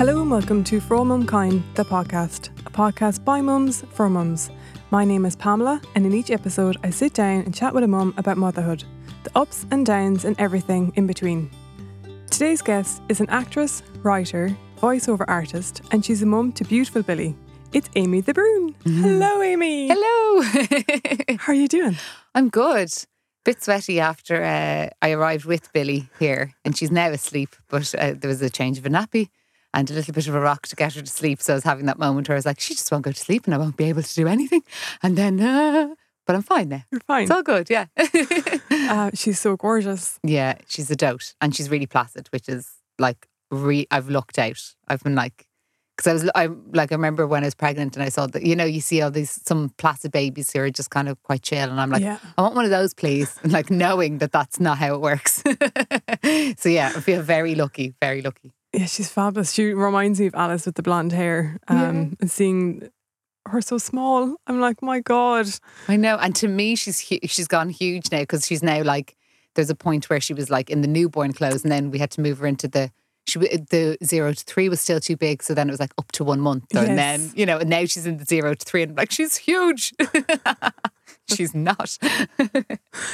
Hello and welcome to For All Mum Kind, the podcast, a podcast by mums for mums. My name is Pamela, and in each episode, I sit down and chat with a mum about motherhood, the ups and downs, and everything in between. Today's guest is an actress, writer, voiceover artist, and she's a mum to beautiful Billy. It's Amy De Bhrún. Hello, Amy. Hello. How are you doing? I'm good. Bit sweaty after uh, I arrived with Billy here, and she's now asleep. But uh, there was a change of a nappy and a little bit of a rock to get her to sleep. So I was having that moment where I was like, she just won't go to sleep, and I won't be able to do anything. And then, uh, but I'm fine now. You're fine. It's all good. Yeah. Uh, she's so gorgeous. yeah, she's a dote, and she's really placid, which is like re- I've looked out. I've been like. Because I was, I like, I remember when I was pregnant and I saw that, you know, you see all these some placid babies who are just kind of quite chill, and I'm like, yeah. I want one of those, please. And like knowing that that's not how it works. so yeah, I feel very lucky, very lucky. Yeah, she's fabulous. She reminds me of Alice with the blonde hair. Um, and seeing her so small, I'm like, my God. I know. And to me, she's hu- she's gone huge now because she's now like there's a point where she was like in the newborn clothes, and then we had to move her into the. She, the zero to three was still too big, so then it was like up to one month, and then you know, and now she's in the zero to three, and I'm like she's huge. she's not.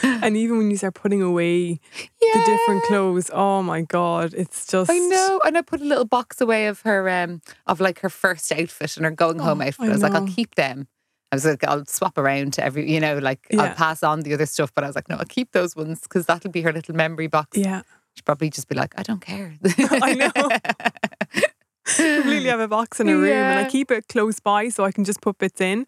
And even when you start putting away the different clothes, oh my God, it's just. I know, and I put a little box away of her, um, of like her first outfit and her going home Oh, outfit. I I was like, I'll keep them. I was like, I'll swap around to every, you know, like Yeah. I'll pass on the other stuff. But I was like, no, I'll keep those ones because that'll be her little memory box. Yeah, She'd probably just be like, I don't care. I know. completely have a box in a room and I keep it close by so I can just put bits in.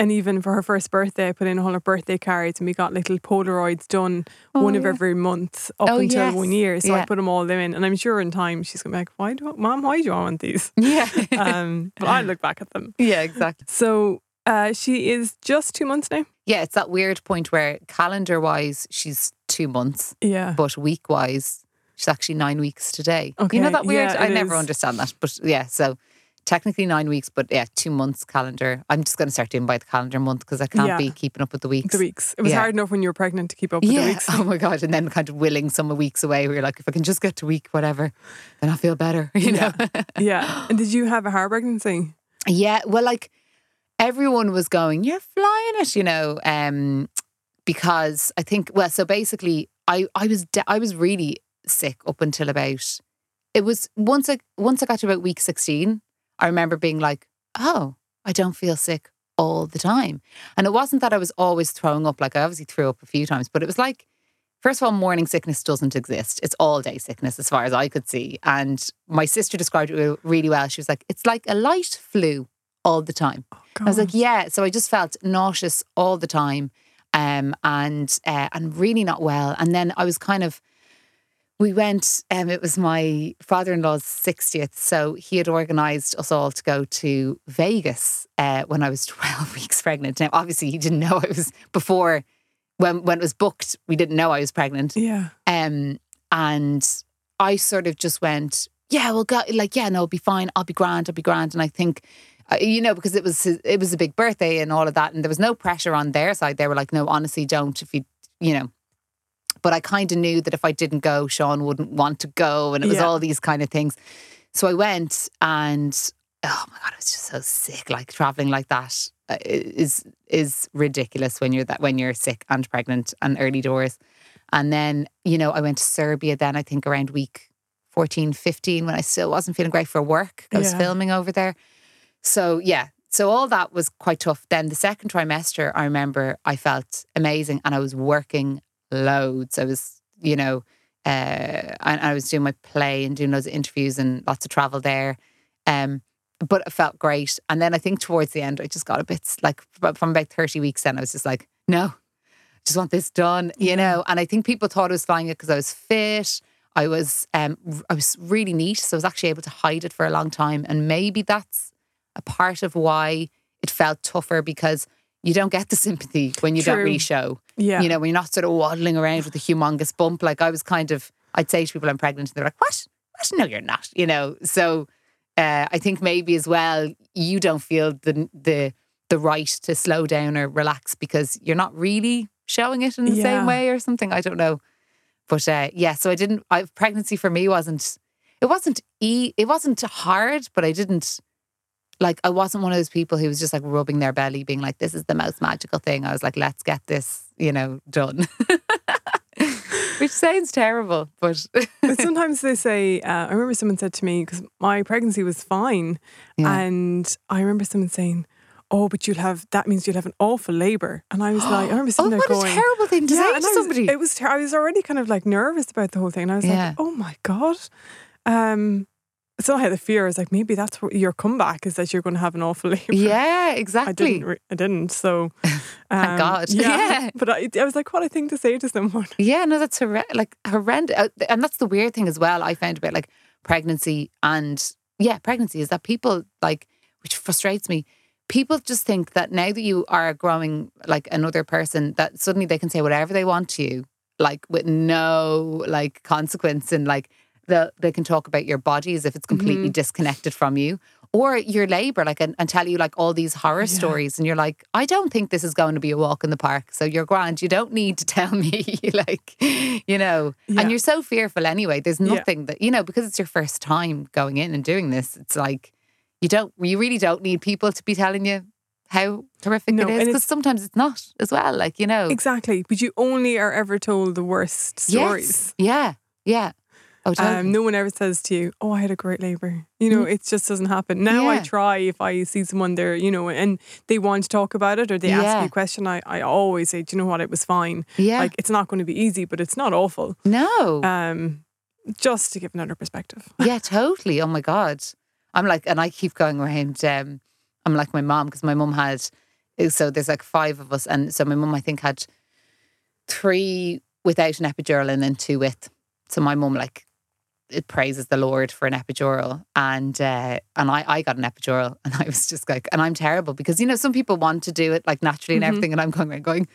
And even for her first birthday, I put in all her birthday cards and we got little Polaroids done one of yeah. every month up Oh, until yes. one year. So I put them all them in. And I'm sure in time she's going to be like, why do, Mom, why do I want these? yeah. Um, but I look back at them. yeah, exactly. So uh, she is just two months now. Yeah, it's that weird point where calendar wise, she's two months, Yeah. but week wise, she's actually nine weeks today. Okay, You know that weird? yeah, I never is. understand that. But yeah, so technically nine weeks, but yeah, two months calendar. I'm just going to start doing by the calendar month because I can't Yeah. be keeping up with the weeks. The weeks. It was Yeah. hard enough when you were pregnant to keep up with yeah. the weeks. Oh my God. And then kind of willing some weeks away where you're like, if I can just get to week whatever, then I'll feel better, you know? yeah. And did you have a hard pregnancy? Yeah, well, like everyone was going, you're flying it, you know, um, because I think, well, so basically, I I was de- I was really sick up until about it was once I once I got to about week sixteen, I remember being like, oh, I don't feel sick all the time, and it wasn't that I was always throwing up. Like I obviously threw up a few times, but it was like. First of all, morning sickness doesn't exist. It's all day sickness, as far as I could see. And my sister described it really well. She was like, "It's like a light flu all the time." I was like, yeah. So I just felt nauseous all the time, um, and uh, and really not well. And then I was kind of, we went. Um, it was my father-in-law's sixtieth, so he had organised us all to go to Vegas uh, when I was twelve weeks pregnant. Now, obviously, he didn't know I was before when when it was booked. We didn't know I was pregnant. yeah. Um, and I sort of just went, yeah, well, go, like, yeah, no, it'll be fine. I'll be grand. I'll be grand. And I think, uh, you know, because it was his- it was a big birthday and all of that, and there was no pressure on their side. They were like, no, honestly, don't. If you, you know. But I kind of knew that if I didn't go, Sean wouldn't want to go, and it was Yeah. all these kind of things. So I went, and oh my god, I was just so sick. Like traveling like that uh, is is ridiculous when you're that when you're sick and pregnant and early doors. And then, you know, I went to Serbia then, I think around week 14, 15, when I still wasn't feeling great for work. I was Yeah. filming over there. So, yeah. So, all that was quite tough. Then, the second trimester, I remember I felt amazing and I was working loads. I was, you know, uh, and I was doing my play and doing loads of interviews and lots of travel there. Um, but it felt great. And then I think towards the end, I just got a bit like from about 30 weeks then, I was just like, no, just want this done, you know. And I think people thought I was flying it because I was fit. I was, um, I was really neat, so I was actually able to hide it for a long time. And maybe that's a part of why it felt tougher because you don't get the sympathy when you don't really show. Yeah. You know, when you're not sort of waddling around with a humongous bump. Like I was kind of, I'd say to people I'm pregnant, and they're like, "What? What? No, you're not." You know. So uh, I think maybe as well, you don't feel the the the right to slow down or relax because you're not really showing it in the Yeah. same way or something. I don't know. But uh, yeah, so I didn't. I, pregnancy for me wasn't. it wasn't e it wasn't hard, but I didn't like I wasn't one of those people who was just like rubbing their belly, being like, "This is the most magical thing." I was like, "Let's get this, you know, done." Which sounds terrible, but But sometimes they say, uh, I remember someone said to me, because my pregnancy was fine. Yeah. And I remember someone saying, Oh, but you'll have, that means you'll have an awful labour. And I was like, I remember oh, sitting there what going, a terrible thing to say to was- somebody. it was, ter- I was already kind of like nervous about the whole thing. And I was Yeah. like, oh my God. Um, so I had the fear. I was like, maybe that's what your comeback is that you're going to have an awful labour. yeah, exactly. I didn't. Re- I didn't. So, Thank um, God. Yeah. Yeah. But I, I was like, what a thing to say to someone. Yeah, no, that's horre- like horrendous. Uh, And that's the weird thing as well. I found about like pregnancy and yeah, pregnancy is that people like, which frustrates me. People just think that now that you are growing like another person, that suddenly they can say whatever they want to you, like with no like consequence, and like the they can talk about your body as if it's completely mm-hmm. disconnected from you, or your labor, like and, and tell you like all these horror Yeah. stories, and you're like, I don't think this is going to be a walk in the park. So you're grand. You don't need to tell me, like, you know, Yeah. and you're so fearful anyway. There's Yeah. nothing that you know because it's your first time going in and doing this. It's like you don't, you really don't need people to be telling you how horrific No, it is because sometimes it's not as well. Like you know, Exactly. But you only are ever told the worst stories. Yes. Yeah, yeah. Oh, totally. Um, no one ever says to you, "Oh, I had a great labor." You know, it just doesn't happen. Now I Mm. Try if I see someone there, you know, and they want to talk about it or they ask me a question. I, I always say, "Do you know what? It was fine. yeah. Like it's not going to be easy, but it's not awful." no. Um, just to give another perspective. yeah, totally. Oh my god. I'm like, and I keep going around. Um, I'm like my mom because my mom had. So there's like five of us, and so my mom I think had three without an epidural and then two with. So my mum like it praises the Lord for an epidural, and uh, and I I got an epidural, and I was just like, and I'm terrible because you know some people want to do it like naturally and Mhm. everything, and I'm going around going.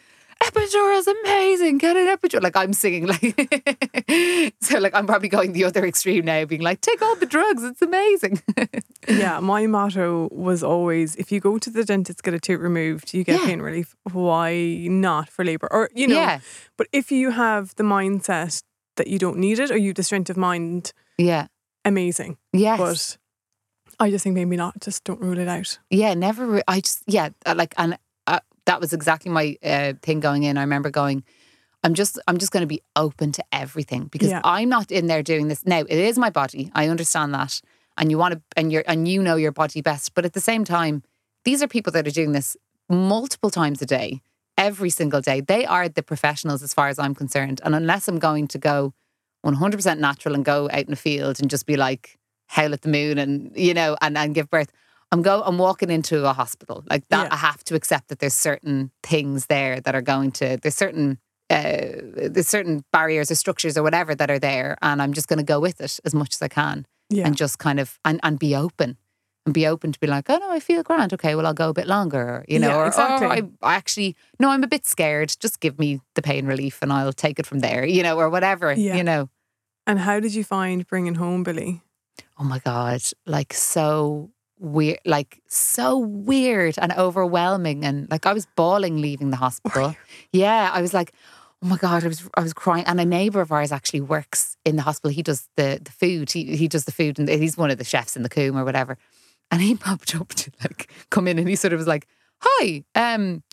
Epidural's amazing. Get an epidural. Like I'm singing like so like I'm probably going the other extreme now, being like, take all the drugs, it's amazing. yeah, my motto was always: if you go to the dentist get a tooth removed, you get Yeah. pain relief. Why not for labour? Or you know, Yeah. but if you have the mindset that you don't need it or you have the strength of mind, yeah. amazing. Yes. But I just think maybe not. Just don't rule it out. Yeah, never. Re- I just yeah, uh, like and uh, that was exactly my uh, thing going in. I remember going, I'm just I'm just going to be open to everything because Yeah. I'm not in there doing this now. It is my body. I understand that, and you want to and you're and you know your body best. But at the same time, these are people that are doing this multiple times a day, every single day. They are the professionals as far as I'm concerned. And unless I'm going to go 100% natural and go out in the field and just be like howl at the moon and you know and and give birth. I'm go I'm walking into a hospital like that. Yeah. I have to accept that there's certain things there that are going to there's certain uh, there's certain barriers or structures or whatever that are there, and I'm just going to go with it as much as I can Yeah. and just kind of and and be open and be open to be like, oh no, I feel grand. Okay, well I'll go a bit longer, you know, Yeah, or oh, exactly. oh, I, actually no, I'm a bit scared. Just give me the pain relief and I'll take it from there, you know, or whatever, Yeah. you know. and how did you find bringing home Billy? Oh my God. Like so weird, like so weird and overwhelming. And like I was bawling leaving the hospital. Yeah. I was like, oh my God, I was I was crying. And a neighbour of ours actually works in the hospital. He does the the food. He he does the food and he's one of the chefs in the Coombe or whatever. And he popped up to like come in and he sort of was like, Hi, um,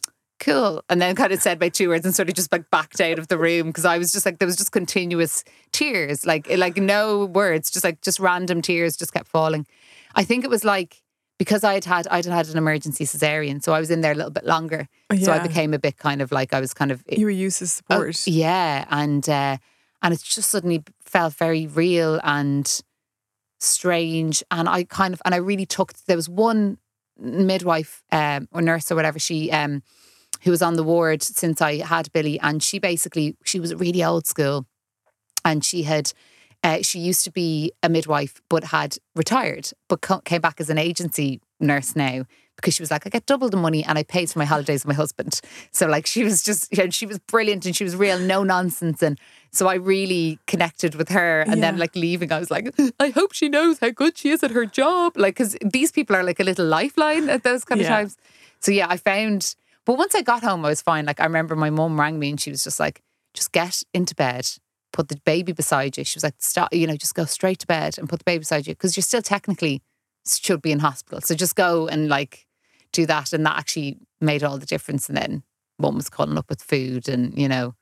cool. And then kind of said my two words and sort of just like backed out of the room because I was just like there was just continuous tears, like like no words, just like just random tears just kept falling. I think it was like because I had had I'd had an emergency cesarean, so I was in there a little bit longer. So I became a bit kind of like I was kind of You were used to Oh, support. yeah, and uh, and it just suddenly felt very real and strange, and I kind of and I really took. There was one midwife um, or nurse or whatever she um, who was on the ward since I had Billy, and she basically she was really old school, and she had. Uh, she used to be a midwife, but had retired, but co- came back as an agency nurse now because she was like, I get double the money and I paid for my holidays with my husband. So like she was just, you know, she was brilliant and she was real, no nonsense. And so I really connected with her. And then like leaving, I was like, I hope she knows how good she is at her job. Like, because these people are like a little lifeline at those kind of Yeah. times. So yeah, I found, but once I got home, I was fine. Like I remember my mom rang me and she was just like, just get into bed put the baby beside you. She was like, stop, you know, just go straight to bed and put the baby beside you because you're still technically should be in hospital. So just go and like do that. And that actually made all the difference. And then mum was calling up with food and, you know,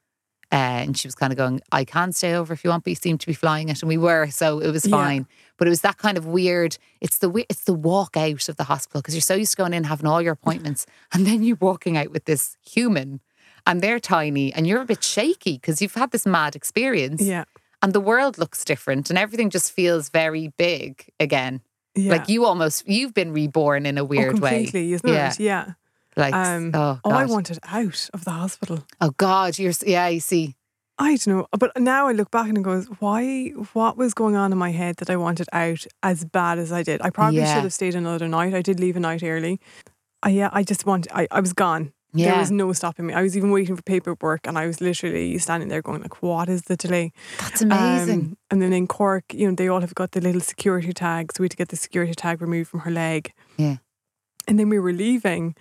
uh, and she was kind of going, I can stay over if you want, but you seem to be flying it. And we were, so it was Yeah. fine. But it was that kind of weird, it's the it's the walk out of the hospital because you're so used to going in, having all your appointments, and then you're walking out with this human and they're tiny and you're a bit shaky because you've had this mad experience Yeah. and the world looks different and everything just feels very big again. Yeah. Like you almost you've been reborn in a oh, weird way. completely, isn't Yeah. it? Yeah. Like Um, oh, Oh, I wanted out of the hospital. oh God, you're yeah, you see. I don't know, but now I look back and it goes, why? What was going on in my head that I wanted out as bad as I did? I probably Yeah. should have stayed another night. I did leave a night early. I, yeah, I just want. I, I was gone. There was no stopping me. I was even waiting for paperwork, and I was literally standing there going like, "What is the delay?" That's amazing. Um, and then in Cork, you know, they all have got the little security tags. So We had to get the security tag removed from her leg. Yeah. And then we were leaving,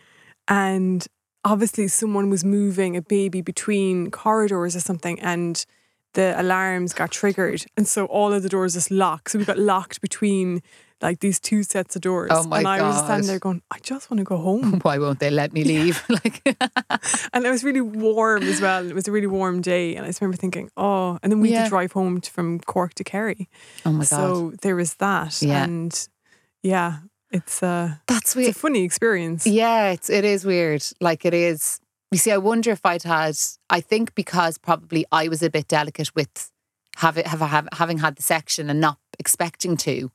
and obviously someone was moving a baby between corridors or something, and the alarms got triggered, and so all of the doors just locked. So we got locked between like these two sets of doors. Oh my and I was standing there going, I just want to go home. Why won't they let me leave? like and it was really warm as well. It was a really warm day, and I just remember thinking, oh, and then we had to drive home to, from Cork to Kerry. Oh my God. So there was that, Yeah. and yeah, it's uh, That's it's a funny experience. Yeah, it's it is weird. Like it is. You see, I wonder if I'd had. I think because probably I was a bit delicate with having have, have, having had the section and not expecting to,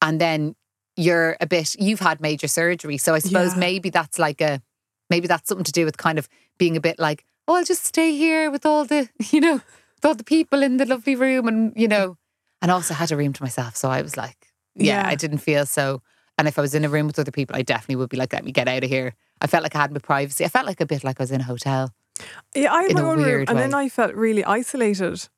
and then you're a bit. You've had major surgery, so I suppose Yeah. maybe that's like a maybe that's something to do with kind of being a bit like, oh, I'll just stay here with all the you know with all the people in the lovely room, and you know, and also had a room to myself, so I was like, yeah, Yeah. I didn't feel so. And if I was in a room with other people, I definitely would be like, let me get out of here. I felt like I had my privacy. I felt like a bit like I was in a hotel. Yeah, I had my own room, and then. I felt really isolated.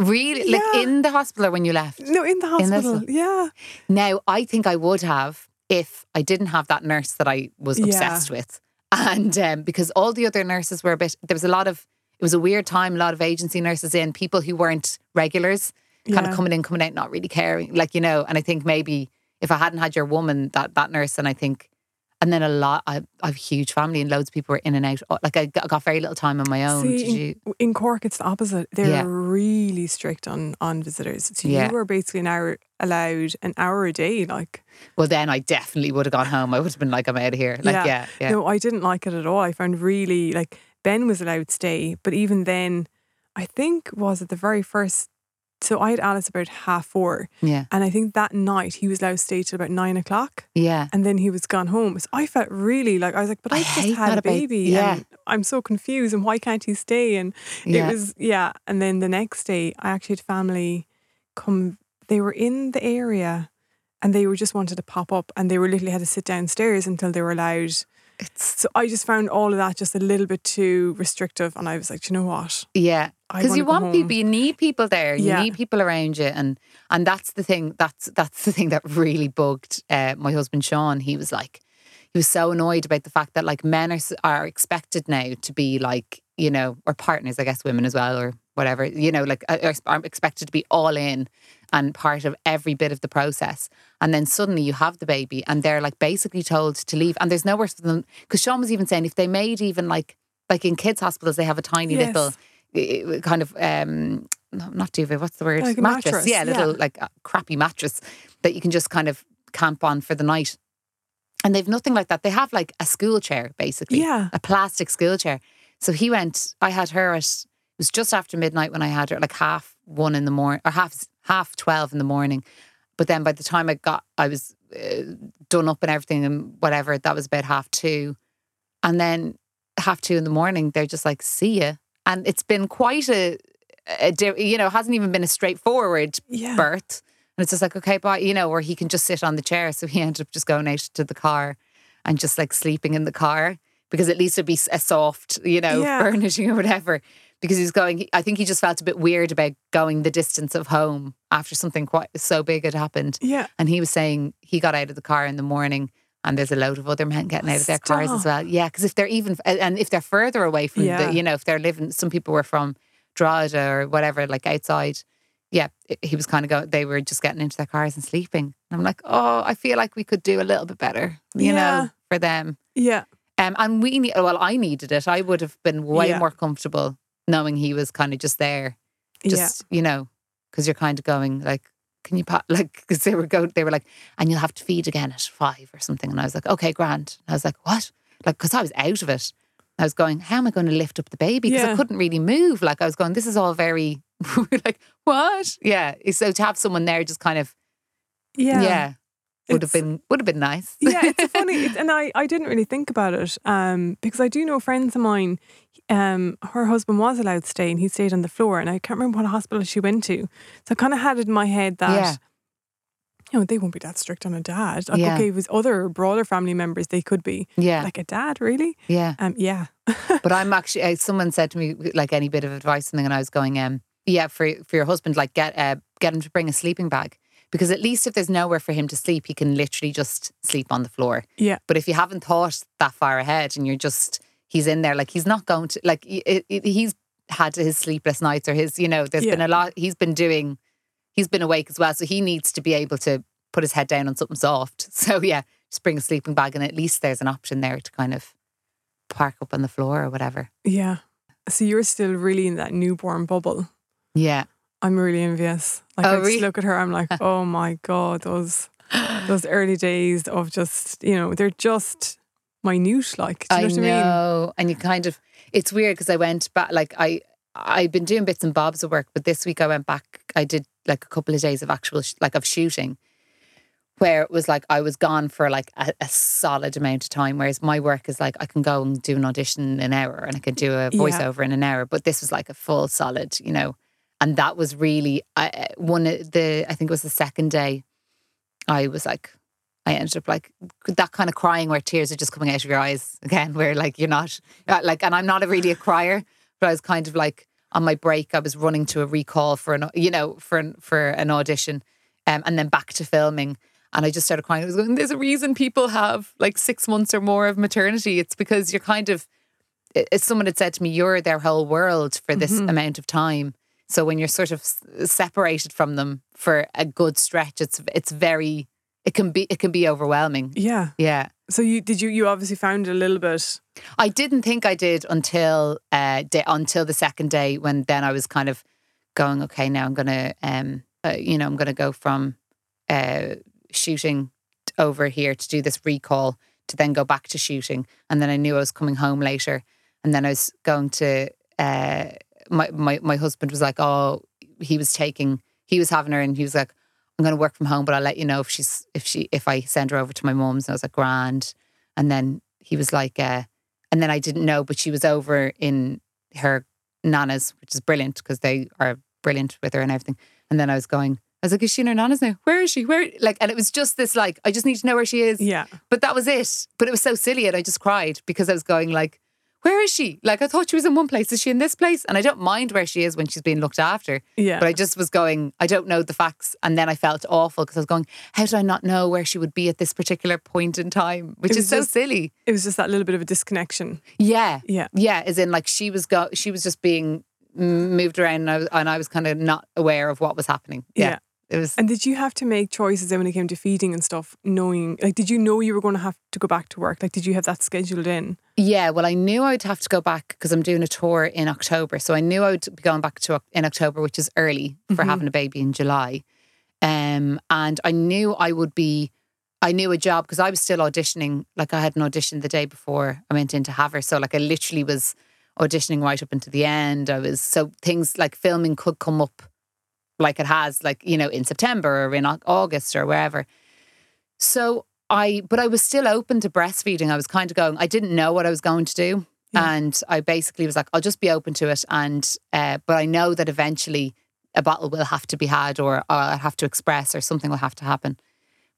Really? Like in the hospital or when you left? No, in the In the hospital. yeah, Now, I think I would have if I didn't have that nurse that I was Yeah. obsessed with. And um, because all the other nurses were a bit, there was a lot of, it was a weird time, a lot of agency nurses in, people who weren't regulars, kind Yeah. of coming in, coming out, not really caring. Like, you know, and I think maybe if I hadn't had your woman, that, that nurse, and I think, and then a lot, I, I have a huge family and loads of people were in and out. Oh, like I got, got very little time on my own. See, in, in Cork, it's the opposite. They're Yeah. really strict on on visitors. So Yeah. you were basically an hour allowed an hour a day. Like, Well, then I definitely would have gone home. I would have been like, I'm out of here. Like, Yeah. yeah, yeah. no, I didn't like it at all. I found really like Ben was allowed to stay, but even then, I think was it the very first. So I had Alice about half four, Yeah, and I think that night he was allowed to stay till about nine o'clock. yeah. and then he was gone home. So I felt really like I was like, but I I, just had a about- baby, yeah. and I'm so confused, and why can't he stay? And Yeah. it was yeah. And then the next day, I actually had family come. They were in the area, and they were just wanted to pop up, and they were literally had to sit downstairs until they were allowed. It's So I just found all of that just a little bit too restrictive, and I was like, "Do you know what? yeah. Because you want people, you need people there. You Yeah. need people around you, and and that's the thing. That's that's the thing that really bugged uh, my husband Sean. He was like, he was so annoyed about the fact that like men are are expected now to be like you know or partners, I guess women as well or whatever. You know, like I'm expected to be all in and part of every bit of the process. And then suddenly you have the baby, and they're like basically told to leave, and there's nowhere for them. Because Sean was even saying if they made even like like in kids' hospitals, they have a tiny Yes. little eh, kind of um not duvet. What's the word? Like a mattress, Yeah, a little yeah. like a crappy mattress that you can just kind of camp on for the night. And they've nothing like that. They have like a school chair, basically. Yeah. A plastic school chair. So he went, I had her at, was just after midnight when I had her, like half one in the morning, or half half 12 in the morning. But then by the time I got, I was uh, done up and everything and whatever, that was about half two. And then half two in the morning, they're just like, see ya. And it's been quite a, a you know, hasn't even been a straightforward Yeah, birth. And it's just like, okay, bye, you know, where he can just sit on the chair. So he ended up just going out to the car and just like sleeping in the car because at least it'd be a soft, you know, Yeah. furnishing or whatever. Because he was going, I think he just felt a bit weird about going the distance of home after something quite so big had happened. yeah. And he was saying he got out of the car in the morning and there's a load of other men getting out of their cars as well. Yeah, because if they're even, and if they're further away from Yeah. the, you know, if they're living, some people were from Drogheda or whatever, like outside. Yeah, it- he was kind of going. They were just getting into their cars and sleeping. And I'm like, oh, I feel like we could do a little bit better, you Yeah. know, for them. Yeah. Um, and we need. Well, I needed it. I would have been way Yeah. more comfortable knowing he was kind of just there, yeah. just you know, because you're kind of going like, can you pat like? Because they were going, they were like, and you'll have to feed again at five or something. And I was like, okay, grand. I was like, what? Like, because I was out of it. I was going, how am I going to lift up the baby? Because I couldn't really move. Like I was going, this is all very like, what? Yeah. So to have someone there just kind of Yeah. yeah, would have been would have been nice. yeah, it's funny, it's, and I, I didn't really think about it um, because I do know friends of mine. Um, her husband was allowed to stay, and he stayed on the floor. And I can't remember what hospital she went to, so I kind of had it in my head that Yeah. you know they won't be that strict on a dad. Like, Yeah. okay, with other broader family members, they could be yeah. like a dad, really. yeah. Um, yeah, But I'm actually uh, someone said to me like any bit of advice something and I was going um yeah for for your husband like get uh, get him to bring a sleeping bag because at least if there's nowhere for him to sleep he can literally just sleep on the floor. yeah, But if you haven't thought that far ahead and you're just he's in there like he's not going to like it, it, he's had his sleepless nights or his you know there's Yeah. been a lot he's been doing he's been awake as well so he needs to be able to put his head down on something soft. So yeah, just bring a sleeping bag and at least there's an option there to kind of park up on the floor or whatever. yeah. So you're still really in that newborn bubble. Yeah. I'm really envious. Like Oh, I just really? look at her, I'm like, oh my god, those those early days of just you know they're just minute. Like, do you know I what I mean? know. And you kind of it's weird because I went back like I I've been doing bits and bobs of work, but this week I went back. I did like a couple of days of actual sh- like of shooting, where it was like I was gone for like a, a solid amount of time. Whereas my work is like I can go and do an audition in an hour and I can do a Yeah. voiceover in an hour. But this was like a full solid, you know. And that was really I, one of the I think it was the second day. I was like, I ended up like that kind of crying where tears are just coming out of your eyes again, where like you're not uh, like, and I'm not a really a crier, but I was kind of like on my break, I was running to a recall for an, you know, for an, for an audition, um, and then back to filming. And I just started crying. I was going, there's a reason people have like six months or more of maternity. It's because you're kind of, as someone had said to me, you're their whole world for this Mhm. amount of time. So when you're sort of separated from them for a good stretch, it's it's very it can be it can be overwhelming. Yeah. Yeah. So you did you you obviously found it a little bit. I didn't think I did until uh day, until the second day when then I was kind of going okay now I'm gonna um uh, you know I'm gonna go from uh shooting over here to do this recall to then go back to shooting and then I knew I was coming home later and then I was going to uh my my my husband was like oh he was taking he was having her and he was like I'm going to work from home but I'll let you know if she's if she if I send her over to my mum's and I was like grand and then he was like uh and then I didn't know, but she was over in her nana's, which is brilliant because they are brilliant with her and everything. And then I was going, I was like, is she in her nana's now? Where is she? Where? Like, and it was just this like, I just need to know where she is. Yeah. But that was it. But it was so silly, and I just cried because I was going like, where is she? Like, I thought she was in one place. Is she in this place? And I don't mind where she is when she's being looked after. Yeah. But I just was going, I don't know the facts. And then I felt awful because I was going, how did I not know where she would be at this particular point in time? Which is so just- silly. it was just that little bit of a disconnection. Yeah. Yeah. Yeah, as in like she was go she was just being moved around and I was, and I was kind of not aware of what was happening. Yeah. Yeah. It was And did you have to make choices then when it came to feeding and stuff, knowing like did you know you were going to have to go back to work? Like did you have that scheduled in? Yeah, well I knew I would have to go back because I'm doing a tour in October. So I knew I would be going back to in October, which is early for Mhm. having a baby in July. Um and I knew I would be I knew a job because I was still auditioning. Like I had an audition the day before I went in to have her. So like I literally was auditioning right up into the end. I was so things like filming could come up like it has, like, you know, in September or in August or wherever. So I, but I was still open to breastfeeding. I was kind of going, I didn't know what I was going to do. Yeah. And I basically was like, I'll just be open to it. And, uh, but I know that eventually a bottle will have to be had or I'll have to express or something will have to happen.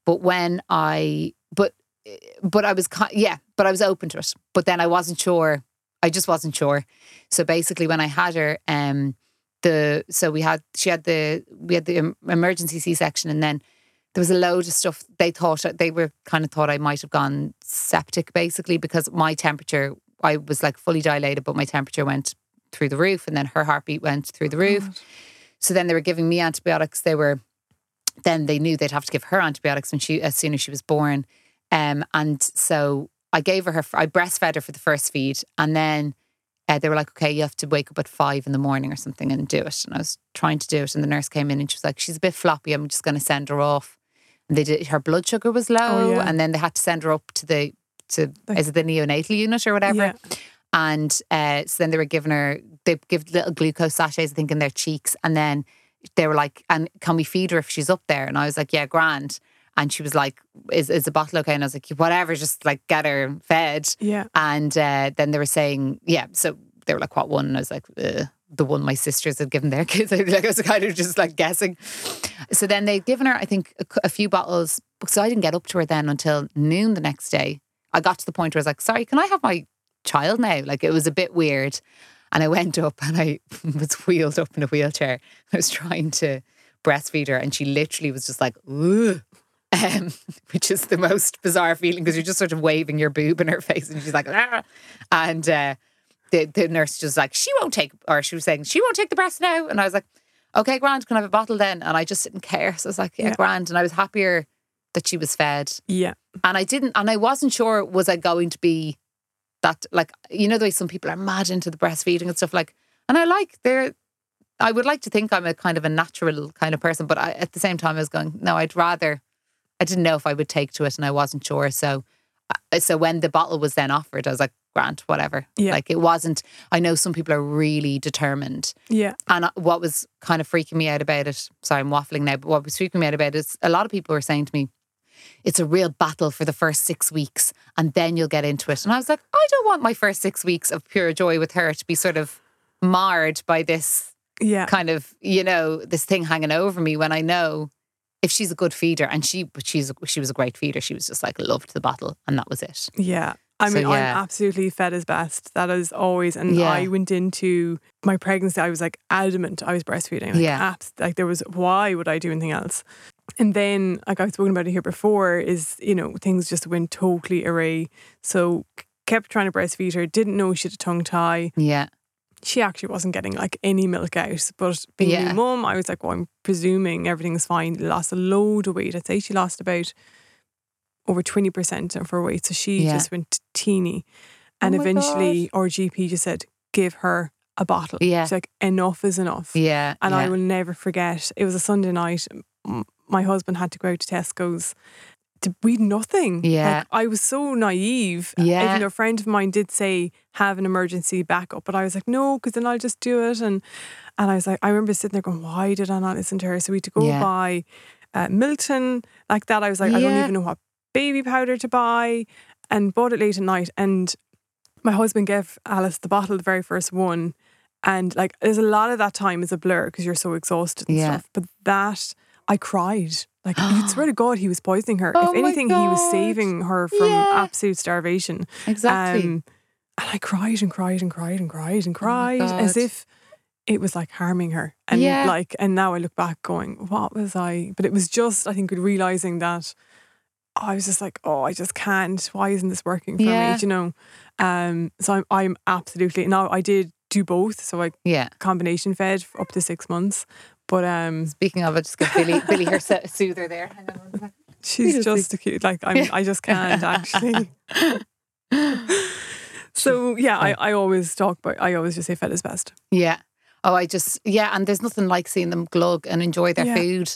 But when I, but, but I was, yeah, but I was open to it. But then I wasn't sure. I just wasn't sure. So basically, when I had her, um, the so we had she had the we had the emergency C section, and then there was a load of stuff. They thought they were kind of thought I might have gone septic, basically because my temperature. I was like fully dilated, but my temperature went through the roof, and then her heartbeat went through the roof. So then they were giving me antibiotics. They were then they knew they'd have to give her antibiotics when she as soon as she was born. Um, and so I gave her her I breastfed her for the first feed, and then uh, they were like, "Okay, you have to wake up at five in the morning or something and do it." And I was trying to do it, and the nurse came in and she was like, "She's a bit floppy. I'm just going to send her off." And they did. Her blood sugar was low, Oh, yeah. and then they had to send her up to the to Like- is it the neonatal unit or whatever. Yeah. And uh, so then they were giving her, they give little glucose sachets, I think, in their cheeks. And then they were like, and can we feed her if she's up there? And I was like, yeah, grand. And she was like, is, is the bottle okay? And I was like, whatever, just like get her fed. Yeah. And uh, then they were saying, yeah, so they were like, what one? And I was like, the one my sisters had given their kids. like, I was kind of just like guessing. So then they'd given her, I think, a, a few bottles. So I didn't get up to her then until noon the next day. I got to the point where I was like, sorry, can I have my child now? Like it was a bit weird. And I went up and I was wheeled up in a wheelchair. I was trying to breastfeed her and she literally was just like, Ugh. Um, which is the most bizarre feeling because you're just sort of waving your boob in her face and she's like, "Ah." and uh, the, the nurse just like, she won't take, or she was saying, she won't take the breast now. And I was like, okay, grand, can I have a bottle then? And I just didn't care. So I was like, yeah, Yeah. grand. And I was happier that she was fed. Yeah. And I didn't, and I wasn't sure was I going to be that like you know the way some people are mad into the breastfeeding and stuff like, and I like they're. I would like to think I'm a kind of a natural kind of person, but I, at the same time, I was going, no, I'd rather. I didn't know if I would take to it, and I wasn't sure. So, uh, so when the bottle was then offered, I was like, Grant, whatever. Yeah. Like it wasn't. I know some people are really determined, Yeah. and what was kind of freaking me out about it, sorry, I'm waffling now, but what was freaking me out about it is a lot of people were saying to me, it's a real battle for the first six weeks and then you'll get into it. And I was like, I don't want my first six weeks of pure joy with her to be sort of marred by this Yeah. kind of, you know, this thing hanging over me when I know if she's a good feeder and she, but she's, she was a great feeder. She was just like loved the bottle and that was it. Yeah. I So, mean, yeah. I'm absolutely fed as best. That is always, and Yeah. I went into my pregnancy. I was like adamant I was breastfeeding. Like, Yeah. abs- like there was, why would I do anything else? And then, like I've spoken about it here before, is you know things just went totally array. So kept trying to breastfeed her. Didn't know she had a tongue tie. Yeah. She actually wasn't getting like any milk out. But being a Yeah. new mum, I was like, well, I'm presuming everything's fine. Lost a load of weight. I'd say she lost about over 20% of her weight. So she Yeah. just went teeny. Oh and Oh eventually our GP just said, give her a bottle. Yeah. She's like, enough is enough. Yeah. And yeah. I will never forget. It was a Sunday night. My husband had to go out to Tesco's. We nothing. Yeah. Like, I was so naive. Yeah. Even though a friend of mine did say have an emergency backup, but I was like, no, because then I'll just do it. And and I was like, I remember sitting there going, why did I not listen to her? So we had to go Yeah. buy uh, Milton like that. I was like, I don't even know what baby powder to buy, and bought it late at night. And my husband gave Alice the bottle, the very first one. And like, there's a lot of that time is a blur because you're so exhausted and Yeah. stuff. But that, I cried. Like, you'd swear to God, he was poisoning her. Oh if anything, he was saving her from Yeah. absolute starvation. exactly. Um, and I cried and cried and cried and cried and Oh cried as if it was like harming her. And Yeah. like, and now I look back going, what was I? But it was just, I think, realizing that I was just like, oh, I just can't. Why isn't this working for Yeah. me? Do you know? Um, so I'm, I'm absolutely, now I did do both. So I yeah. combination fed up to six months. But um, Speaking of it, just give Billy, Billy her so- soother there. Hang on one second. she's just a cute, like, I'm, I just can't actually. So yeah, I, I always talk about, I always just say fed is best. Yeah. Oh, I just yeah, and there's nothing like seeing them glug and enjoy their Yeah. food,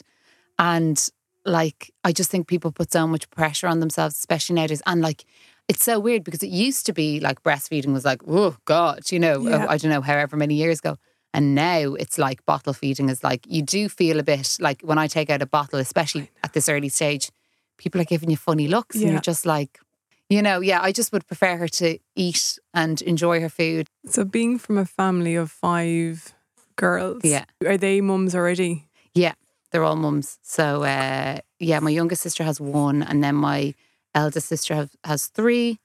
and like I just think people put so much pressure on themselves, especially nowadays, and like. It's so weird because it used to be like breastfeeding was like, oh God, you know, Yeah. I don't know, however many years ago. And now it's like bottle feeding is like, you do feel a bit like when I take out a bottle, especially at this early stage, people are giving you funny looks and you're just like, you know, yeah, I just would prefer her to eat and enjoy her food. So being from a family of five girls, Yeah. are they mums already? Yeah, they're all mums. So uh, yeah, my youngest sister has one, and then my eldest sister have, has three,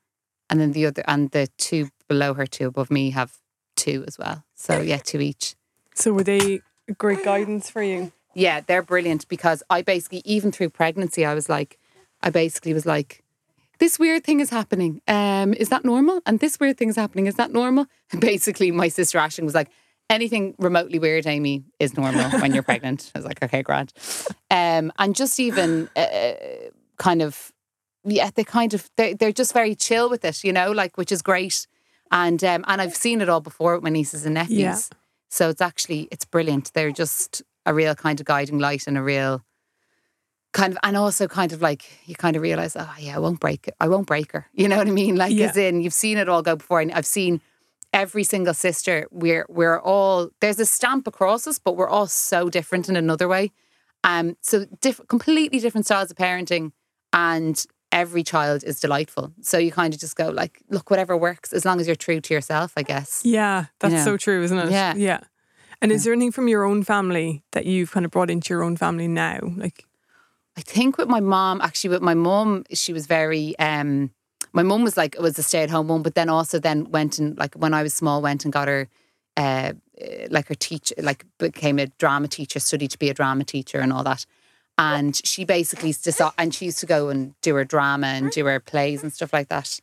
and then the other and the two below her, two above me, have two as well. So yeah, two each. So were they great guidance for you? Yeah, they're brilliant because I basically even through pregnancy, I was like, I basically was like, this weird thing is happening. Um, is that normal? And this weird thing is happening. Is that normal? And basically, my sister Ashling was like, anything remotely weird, Amy, is normal when you're pregnant. I was like, okay, grand. Um, and just even uh, kind of, yeah, they kind of, they're, they're just very chill with it, you know, like, which is great. And um, and I've seen it all before with my nieces and nephews. Yeah. So it's actually, it's brilliant. They're just a real kind of guiding light and a real kind of, and also kind of like, you kind of realize, oh yeah, I won't break it. I won't break her. You know what I mean? Like, Yeah. as in, you've seen it all go before. And I've seen every single sister we're we're all there's a stamp across us but we're all so different in another way um so diff- completely different styles of parenting and every child is delightful so you kind of just go like look whatever works as long as you're true to yourself i guess Yeah, that's know. so true, isn't it? Yeah. Yeah. And is there anything from your own family that you've kind of brought into your own family now? Like, I think with my mom, actually with my mom, she was very um my mom was like it was a stay at home mom, but then also then went and like when I was small went and got her uh uh, like her teacher like became a drama teacher, studied to be a drama teacher and all that. And she basically just and she used to go and do her drama and do her plays and stuff like that.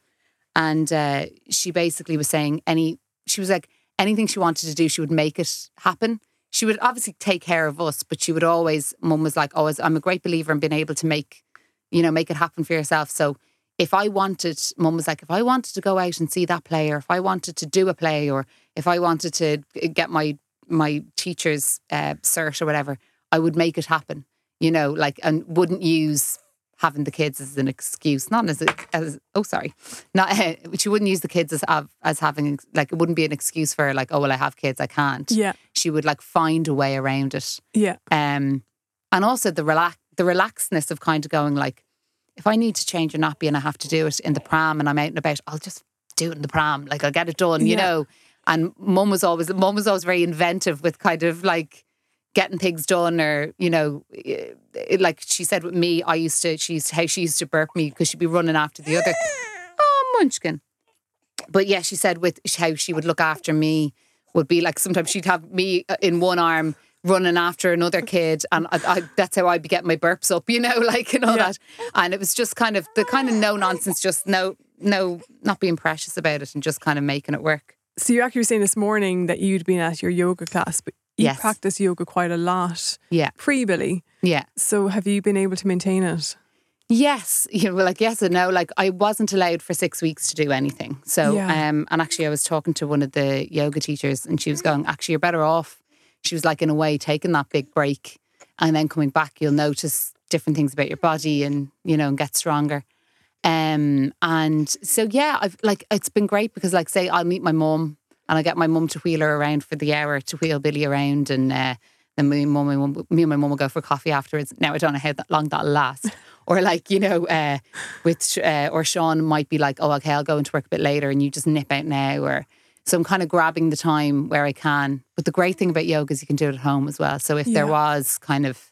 And uh, she basically was saying any she was like anything she wanted to do, she would make it happen. She would obviously take care of us, but she would always mum was like, always I'm a great believer in being able to make, you know, make it happen for yourself. So if I wanted, mum was like, if I wanted to go out and see that play, or if I wanted to do a play, or if I wanted to get my my teacher's uh, cert or whatever, I would make it happen. You know, like and wouldn't use having the kids as an excuse, not as a, as oh sorry, not she wouldn't use the kids as as having like it wouldn't be an excuse for her, like oh well I have kids I can't. yeah, She would like find a way around it. yeah, Um, and also the relax the relaxedness of kind of going like, if I need to change a nappy and I have to do it in the pram and I'm out and about, I'll just do it in the pram. Like I'll get it done, you Yeah. know. And mum was always mum was always very inventive with kind of like getting things done or you know eh, like she said with me I used to she used how she used to burp me because she'd be running after the other oh munchkin. But yeah she said with how she would look after me would be like sometimes she'd have me uh, in one arm running after another kid and I, I, that's how I'd be getting my burps up you know like and all Yeah. that. And it was just kind of the kind of no nonsense just no no not being precious about it and just kind of making it work. So you actually were saying this morning that you'd been at your yoga class, but you Yes. practice yoga quite a lot yeah pre Billy. yeah So have you been able to maintain it? Yes, you know, like yes and no. Like I wasn't allowed for six weeks to do anything. So, Yeah. um, and actually, I was talking to one of the yoga teachers, and she was going, "Actually, you're better off." She was like, in a way, taking that big break, and then coming back, you'll notice different things about your body, and you know, and get stronger. Um, and so yeah, I've like it's been great because, like, say, I'll meet my mum, and I get my mum to wheel her around for the hour to wheel Billy around, and uh, then me and mum, my mum, me and my mum will go for coffee afterwards. Now I don't know how that long that'll last. Or like you know, uh, with uh, or Sean might be like, oh, okay, I'll go into work a bit later, and you just nip out now. Or so I'm kind of grabbing the time where I can. But the great thing about yoga is you can do it at home as well. So if there was kind of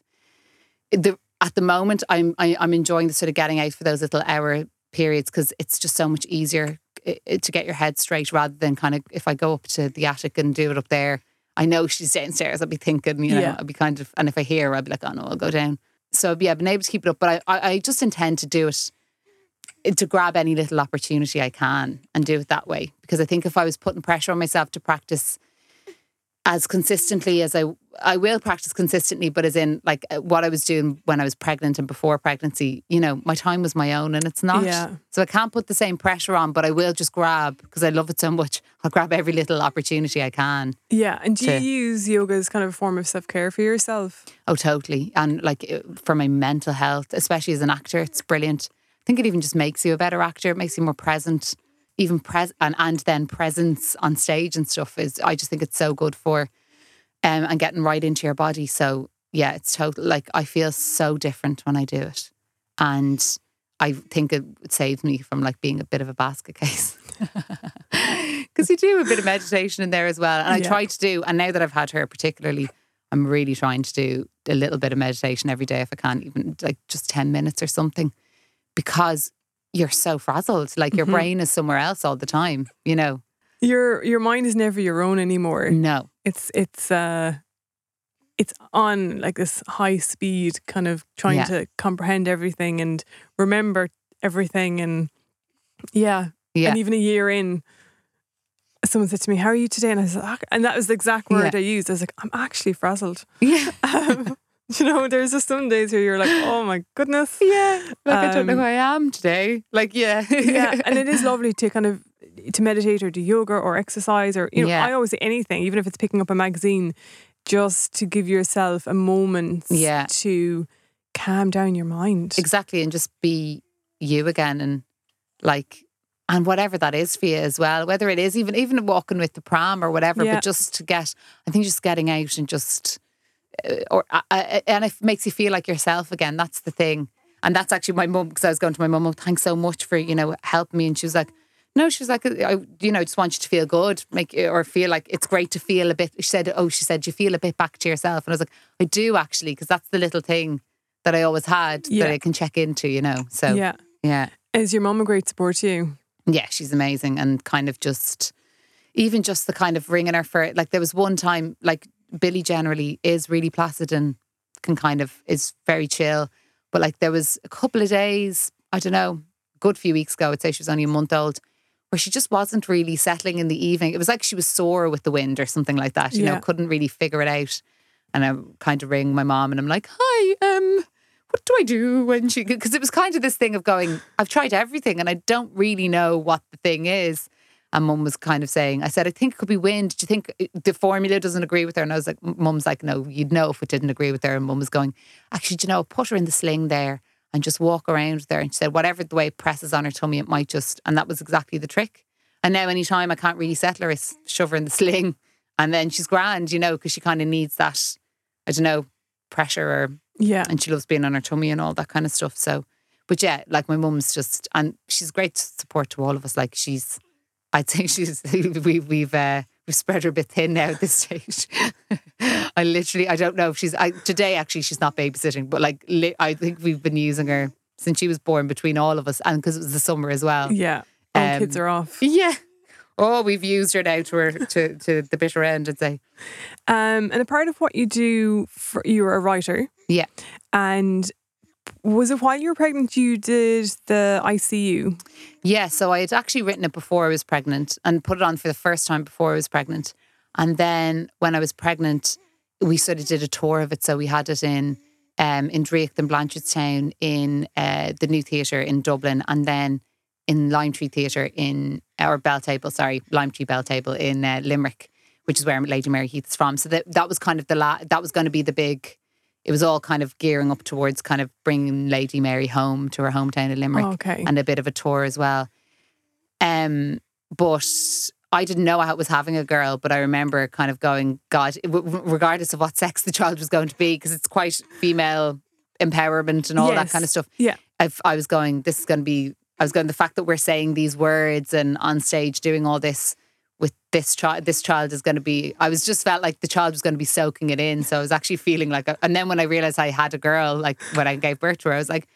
the at the moment, I'm I, I'm enjoying the sort of getting out for those little hour periods because it's just so much easier i- i- to get your head straight rather than kind of if I go up to the attic and do it up there. I know she's downstairs. I'll be thinking, you know, Yeah. I'll be kind of, and if I hear her, I'll be like, oh no, I'll go down. So yeah, I've been able to keep it up, but I, I, I just intend to do it eh, to grab any little opportunity I can and do it that way. Because I think if I was putting pressure on myself to practice as consistently as I, I will practice consistently, but as in like uh, what I was doing when I was pregnant and before pregnancy, you know, my time was my own and it's not. Yeah. So I can't put the same pressure on, but I will just grab because I love it so much. I'll grab every little opportunity I can. Yeah. And do you To- use yoga as kind of a form of self care for yourself? Oh, totally. And like uh, for my mental health, especially as an actor, it's brilliant. I think it even just makes you a better actor. It makes you more present, even pres and and then presence on stage and stuff is. I just think it's so good for, um, and getting right into your body. So yeah, it's total. Like I feel so different when I do it, and I think it saves me from like being a bit of a basket case. Because you do a bit of meditation in there as well. And I Yeah. try to do, and now that I've had her particularly, I'm really trying to do a little bit of meditation every day if I can, even like just 10 minutes or something, because you're so frazzled. Like your Mhm. brain is somewhere else all the time, you know? Your your mind is never your own anymore. No. It's it's uh it's on like this high speed kind of trying Yeah. to comprehend everything and remember everything and Yeah. Yeah. And even a year in, someone said to me, How are you today? And I said, "Ah," and that was the exact word Yeah. I used. I was like, I'm actually frazzled. yeah. Um, you know, there's just some days where you're like, Oh my goodness. Yeah. Like I don't know Um, who I am today. Like, yeah. yeah, and it is lovely to kind of to meditate or do yoga or exercise or you know Yeah. I always say anything, even if it's picking up a magazine, just to give yourself a moment Yeah. to calm down your mind. Exactly. And just be you again and like and whatever that is for you as well. Whether it is even even walking with the pram or whatever, Yeah. but just to get I think just getting out and just or uh, uh, and it makes you feel like yourself again. That's the thing. And that's actually my mum because I was going to my mum. Oh, thanks so much for you know helping me. And she was like, no, she was like, I you know just want you to feel good, make or feel like it's great to feel a bit. She said, oh, she said you feel a bit back to yourself. And I was like, I do actually because that's the little thing that I always had Yeah. that I can check into. You know, so yeah. yeah. Is your mum a great support to you? Yeah, she's amazing and kind of just even just the kind of ringing her for like there was one time like Billy generally is really placid and can kind of is very chill. But like there was a couple of days, I don't know, a good few weeks ago, I'd say she was only a month old, where she just wasn't really settling in the evening. It was like she was sore with the wind or something like that, you Yeah. know, couldn't really figure it out. And I kind of ring my mom and I'm like, hi, um, what do I do when she, because it was kind of this thing of going, I've tried everything and I don't really know what the thing is. And mum was kind of saying, I said, I think it could be wind. Do you think uh, the formula doesn't agree with her? And I was like, mum's like, no, you'd know if it didn't agree with her. And mum was going, actually, do you know, put her in the sling there and just walk around there. And she said, whatever the way it presses on her tummy, it might just, and that was exactly the trick. And now anytime I can't really settle her, I s- shove her in the sling. And then she's grand, you know, because she kind of needs that, I don't know, pressure or Yeah. and she loves being on her tummy and all that kind of stuff. So, but yeah, like my mum's just, and she's great support to all of us. Like she's, I'd say she's, we, we've, uh, we've spread her a bit thin now at this stage. I literally, I don't know if she's, I, today actually she's not babysitting, but like, li- I think we've been using her since she was born between all of us and because it was the summer as well. Yeah. All Um, kids are off. Yeah. Oh, we've used her now to her, to, to the bitter end, I'd say. Um, and a part of what you do, for, you're a writer. Yeah. And was it while you were pregnant you did the ICU? Yeah, so I had actually written it before I was pregnant and put it on for the first time before I was pregnant. And then when I was pregnant, we sort of did a tour of it. So we had it in um, in Draíocht and Blanchardstown, in uh, the New Theatre in Dublin, and then in Lime Tree Theatre in, or Belltable, sorry, Lime Tree Belltable in uh, Limerick, which is where Lady Mary Heath is from. So that, that was kind of the, la- that was going to be the big, it was all kind of gearing up towards kind of bringing Lady Mary home to her hometown of Limerick Okay. and a bit of a tour as well. Um, but I didn't know I was having a girl, but I remember kind of going, God, regardless of what sex the child was going to be, because it's quite female empowerment and all that kind of stuff. Yeah. I've, I was going, this is going to be, I was going, the fact that we're saying these words and on stage doing all this this child, this child is going to be, I was just felt like the child was going to be soaking it in. So I was actually feeling like, a, and then when I realized I had a girl, like when I gave birth to her, I was like,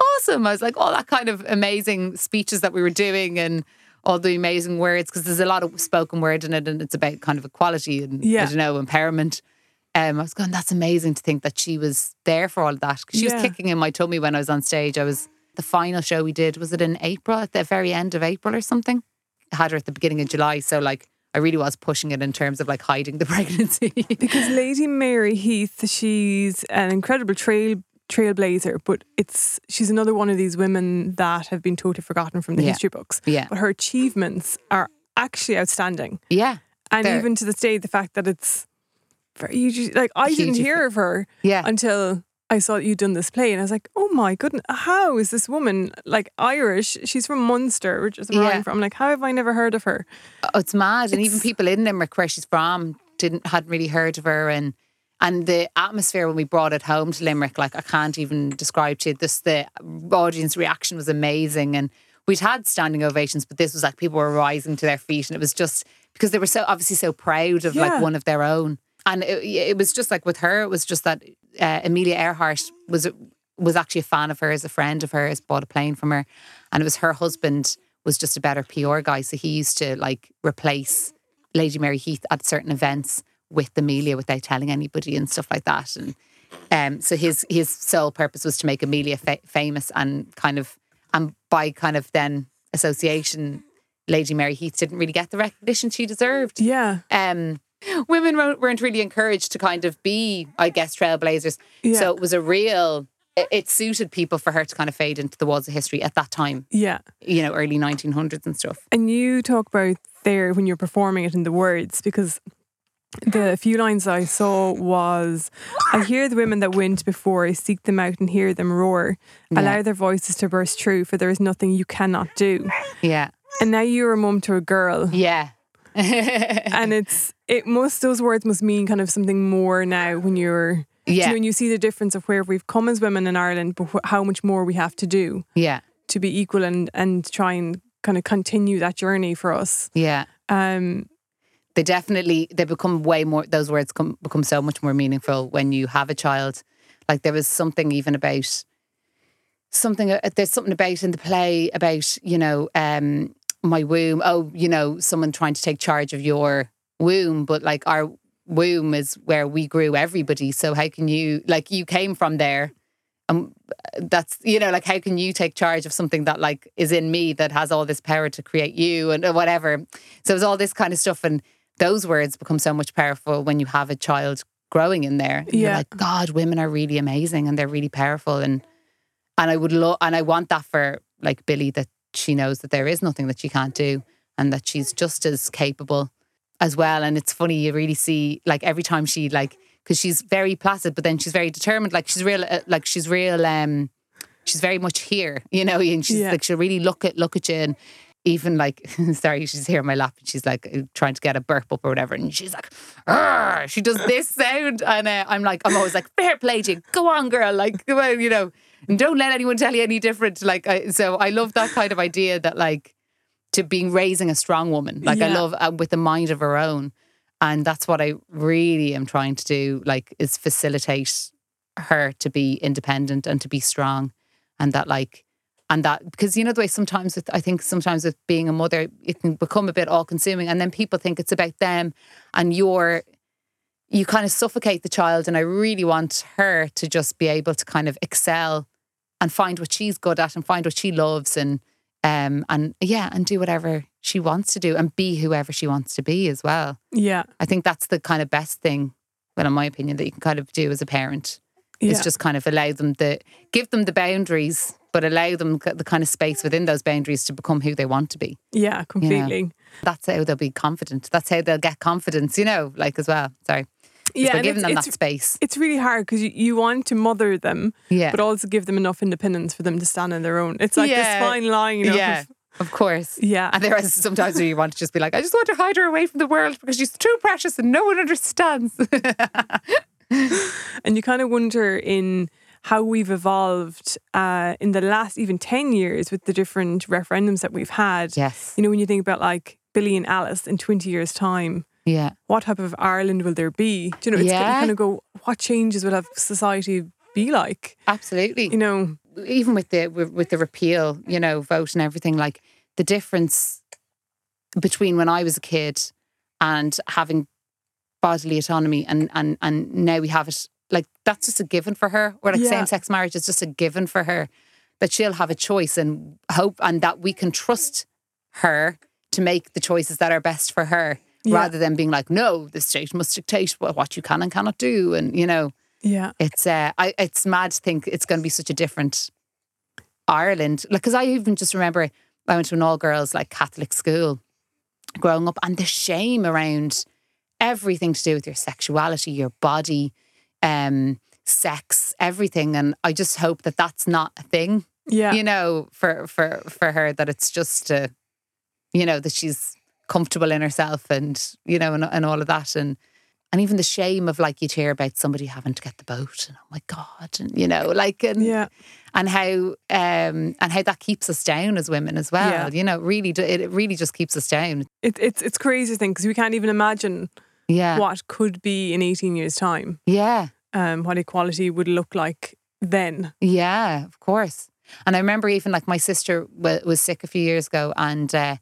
awesome. I was like, all that kind of amazing speeches that we were doing and all the amazing words, because there's a lot of spoken word in it and it's about kind of equality and, I don't know, empowerment. Um, I was going, that's amazing to think that she was there for all of that. she Yeah. was kicking in my tummy when I was on stage. I was, the final show we did, was it in April, at the very end of April or something? I had her at the beginning of July. So, like, I really was pushing it in terms of like hiding the pregnancy. Because Lady Mary Heath, she's an incredible trail trailblazer, but it's she's another one of these women that have been totally forgotten from the Yeah. history books. yeah. But her achievements are actually outstanding. Yeah. And They're- even to this day, the fact that it's very like I didn't hear of her Yeah. until I saw you'd done this play, and I was like, "Oh my goodness, how is this woman like Irish? She's from Munster, which is where Yeah. I'm from. Like, how have I never heard of her? Oh, it's mad, and even people in Limerick, where she's from, didn't hadn't really heard of her, and and the atmosphere when we brought it home to Limerick, like I can't even describe to you. This the audience reaction was amazing, and we'd had standing ovations, but this was like people were rising to their feet, and it was just because they were so obviously so proud of Yeah. like one of their own, and it, it was just like with her, it was just that uh, Amelia Earhart was was actually a fan of hers, a friend of hers, bought a plane from her, and it was her husband was just a better PR guy, so he used to like replace Lady Mary Heath at certain events with Amelia without telling anybody and stuff like that, and um, so his his sole purpose was to make Amelia fa- famous and kind of and by kind of then Association, Lady Mary Heath didn't really get the recognition she deserved. Yeah. Um, women weren't weren't really encouraged to kind of be, I guess, trailblazers. Yeah. So it was a real. It, it suited people for her to kind of fade into the walls of history at that time. Yeah. You know, early 1900s and stuff. And you talk about there when you're performing it in the words because the few lines I saw was I hear the women that went before, I seek them out and hear them roar. Allow their voices to burst true, for there is nothing you cannot do. Yeah. And now you're a mum to a girl. Yeah. And it's it must those words must mean kind of something more now when you're Yeah. when you see the difference of where we've come as women in Ireland, but how much more we have to do yeah. to be equal and and try and kind of continue that journey for us. Yeah. Um, they definitely they become way more those words come, become so much more meaningful when you have a child like there was something even about something uh, there's something about in the play about you know um my womb oh you know someone trying to take charge of your womb but like our womb is where we grew everybody. So how can you like you came from there And that's you know like how can you take charge of something that like is in me that has all this power to create you and uh, whatever? So it's all this kind of stuff and those words become so much powerful when you have a child growing in there. And you're Yeah. like god women are really amazing and they're really powerful. And and i would love and i want that for like billy that she knows that there is nothing that she can't do and that she's just as capable as well. And it's funny you really see like every time she like because she's very placid but then she's very determined. Like she's real uh, like she's real um she's very much here you know and she's Yeah. like she'll really look at look at you and even like sorry she's here in my lap and she's like uh, trying to get a burp up or whatever. And she's like "Arr!" she does this sound and uh, I'm like I'm always like fair play to you go on girl. Like come on you know and don't let anyone tell you any different. Like I, so I love that kind of idea that like to being raising a strong woman. Like I love uh, with a mind of her own. And that's what I really am trying to do like is facilitate her to be independent and to be strong. And that like and that because you know the way sometimes with I think sometimes with being a mother it can become a bit all consuming and then people think it's about them and you're you kind of suffocate the child. And I really want her to just be able to kind of excel and find what she's good at and find what she loves and um and yeah and do whatever she wants to do and be whoever she wants to be as well. yeah, I think that's the kind of best thing well in my opinion that you can kind of do as a parent yeah, is just kind of allow them the give them the boundaries but allow them the kind of space within those boundaries to become who they want to be. Yeah, completely. that's how they'll be confident. That's how they'll get confidence you know like as well. Sorry Yeah, by giving them that space it's really hard because you, you want to mother them, yeah but also give them enough independence for them to stand on their own. It's like Yeah. this fine line, you know. yeah of course yeah, and there is sometimes where you want to just be like I just want to hide her away from the world because she's too precious and no one understands and you kind of wonder in how we've evolved uh, in the last even 10 years with the different referendums that we've had. yes You know, when you think about like Billy and Alice in 20 years' time, yeah what type of Ireland will there be? Do you know, it's Yeah. kind of go, what changes will have society be like? absolutely You know, even with the with the repeal, you know, vote and everything, like the difference between when I was a kid and having bodily autonomy and and and now we have it like that's just a given for her. Or like Yeah. same sex marriage is just a given for her that she'll have a choice and hope and that we can trust her to make the choices that are best for her Yeah. rather than being like, no, the state must dictate what what you can and cannot do. And you know, yeah, it's uh, I, it's mad to think it's going to be such a different Ireland. Like, because I even just remember I went to an all girls like Catholic school growing up, and the shame around everything to do with your sexuality, your body, um, sex, everything. And I just hope that that's not a thing, yeah. you know, for for for her. That it's just a, you know that she's comfortable in herself, and you know, and, and all of that, and and even the shame of like you'd hear about somebody having to get the boat, and oh my god, and you know, like and yeah. and how um and how that keeps us down as women as well. Yeah. You know, really, it really just keeps us down. It, it's it's crazy thing because we can't even imagine Yeah, what could be in 18 years' time, yeah, um, what equality would look like then. yeah. Of course. And I remember even like my sister wa- was sick a few years ago and uh,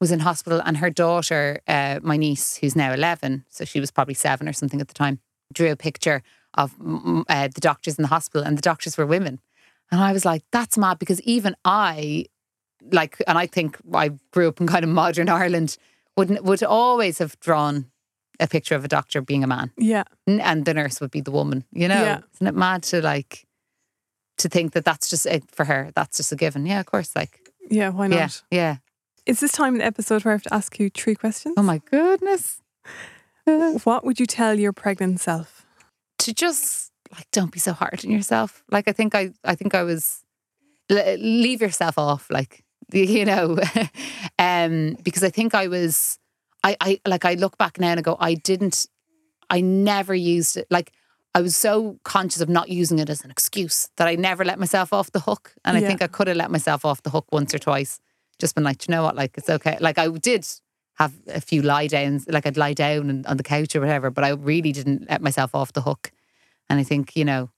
was in hospital, and her daughter, uh, my niece, who's now eleven, so she was probably seven or something at the time, drew a picture of uh, the doctors in the hospital, and the doctors were women. And I was like, that's mad because even I like, and I think I grew up in kind of modern Ireland, would would always have drawn a picture of a doctor being a man, Yeah. And the nurse would be the woman. You know, Yeah. isn't it mad to like to think that that's just it for her? That's just a given. Yeah, of course. Like, Yeah. Why yeah, not? yeah. Is this time in the episode where I have to ask you three questions? Oh my goodness. What would you tell your pregnant self? to just like don't be so hard on yourself. Like I think I I think I was leave yourself off like you know um because I think I was I I like I look back now and I go I didn't I never used it like I was so conscious of not using it as an excuse that I never let myself off the hook and I Yeah. think I could have let myself off the hook once or twice just been like you know what like it's okay like I did have a few lie downs like I'd lie down and, on the couch or whatever but I really didn't let myself off the hook and I think, you know,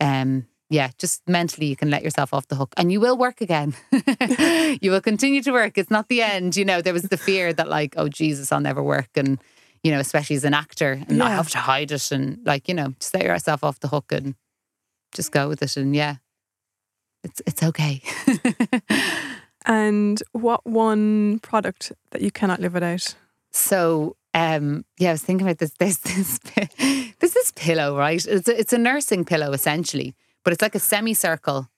um, yeah, just mentally you can let yourself off the hook and you will work again. you will continue to work. It's not the end. You know, there was the fear that like, oh Jesus, I'll never work. And, you know, especially as an actor and I have to hide it and like, you know, just let yourself off the hook and just go with it. And yeah, it's it's okay. And what one product that you cannot live without? So um, yeah, I was thinking about this. There's this, this pillow, right? It's a, it's a nursing pillow essentially, but it's like a semicircle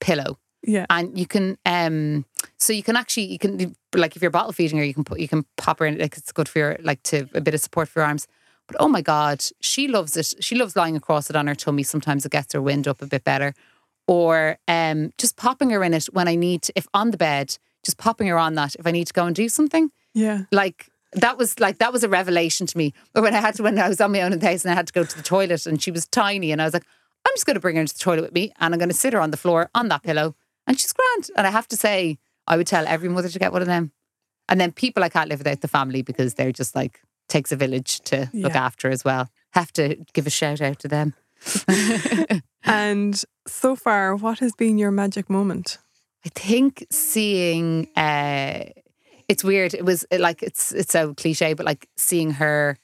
pillow, Yeah. and you can um, so you can actually you can like if you're bottle feeding her, you can put you can pop her in. Like it's good for your like to a bit of support for your arms. But oh my god, she loves it. She loves lying across it on her tummy. Sometimes it gets her wind up a bit better, or um, just popping her in it when I need to. If on the bed, just popping her on that if I need to go and do something Yeah. like that was like that was a revelation to me. Or when I had to when I was on my own in the house and I had to go to the toilet and she was tiny and I was like, I'm just going to bring her into the toilet with me and I'm going to sit her on the floor on that pillow and she's grand. And I have to say, I would tell every mother to get one of them. And then people I can't live without the family because they're just like takes a village to look after as well. Have to give a shout out to them. And so far, what has been your magic moment? I think seeing uh it's weird. It was like it's it's so cliche, but like seeing her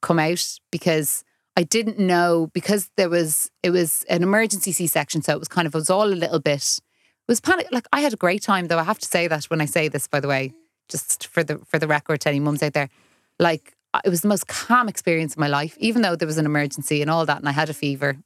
come out because I didn't know because there was it was an emergency C section, so it was kind of it was all a little bit it was panic like I had a great time though. I have to say that when I say this, by the way, just for the for the record to any mums out there. Like it was the most calm experience of my life, even though there was an emergency and all that, and I had a fever.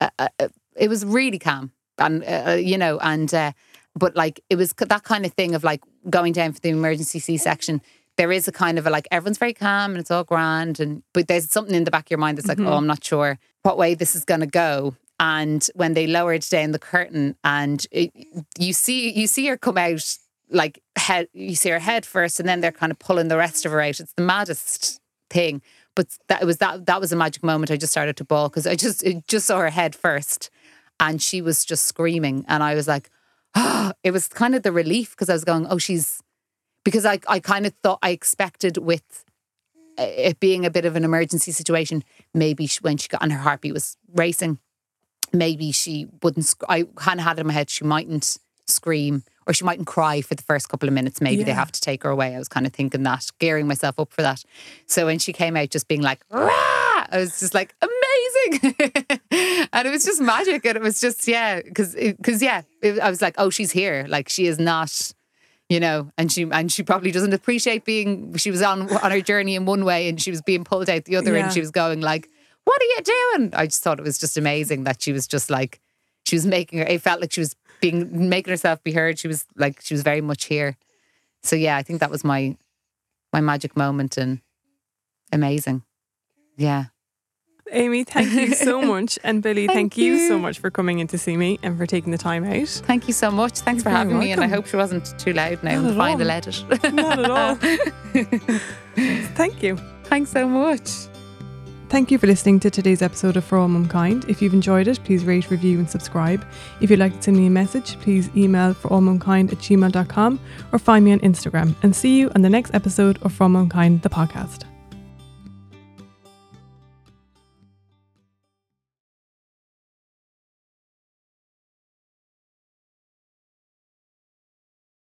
Uh, uh, uh, it was really calm, and uh, uh, you know, and uh, but like it was that kind of thing of like going down for the emergency C section. There is a kind of a like everyone's very calm and it's all grand, and but there's something in the back of your mind that's like, oh, I'm not sure what way this is going to go. And when they lowered down the curtain, and it, you see you see her come out like head, you see her head first, and then they're kind of pulling the rest of her out. It's the maddest thing. But that was that that was a magic moment. I just started to bawl because I just just saw her head first, and she was just screaming, and I was like, oh, it was kind of the relief because I was going, oh, she's because I I kind of thought I expected with uh, it being a bit of an emergency situation, maybe she, when she got on her heartbeat was racing, maybe she wouldn't. I kind of had it in my head she mightn't scream or she mightn't cry for the first couple of minutes. Maybe they have to take her away. I was kind of thinking that, gearing myself up for that. So when she came out, just being like, Rah! I was just like, amazing. and it was just magic. And it was just, yeah, because, because yeah, it, I was like, oh, she's here. Like she is not, you know, and she, and she probably doesn't appreciate being, she was on, on her journey in one way and she was being pulled out the other Yeah. and she was going like, what are you doing? I just thought it was just amazing that she was just like, she was making her, it felt like she was being, making herself be heard. She was like, she was very much here. So yeah, I think that was my, my magic moment and amazing. Yeah. Amy, thank you so much. And Billy, thank, Thank you. so much for coming in to see me and for taking the time out. Thank you so much. Thanks You're for having me. And I hope she wasn't too loud now Not in the at final edit. Not at all. Thank you. Thanks so much. Thank you for listening to today's episode of For All Mumkind. If you've enjoyed it, please rate, review, and subscribe. If you'd like to send me a message, please email forallmumkind at gmail.com or find me on Instagram. And see you on the next episode of For All Mumkind, the podcast.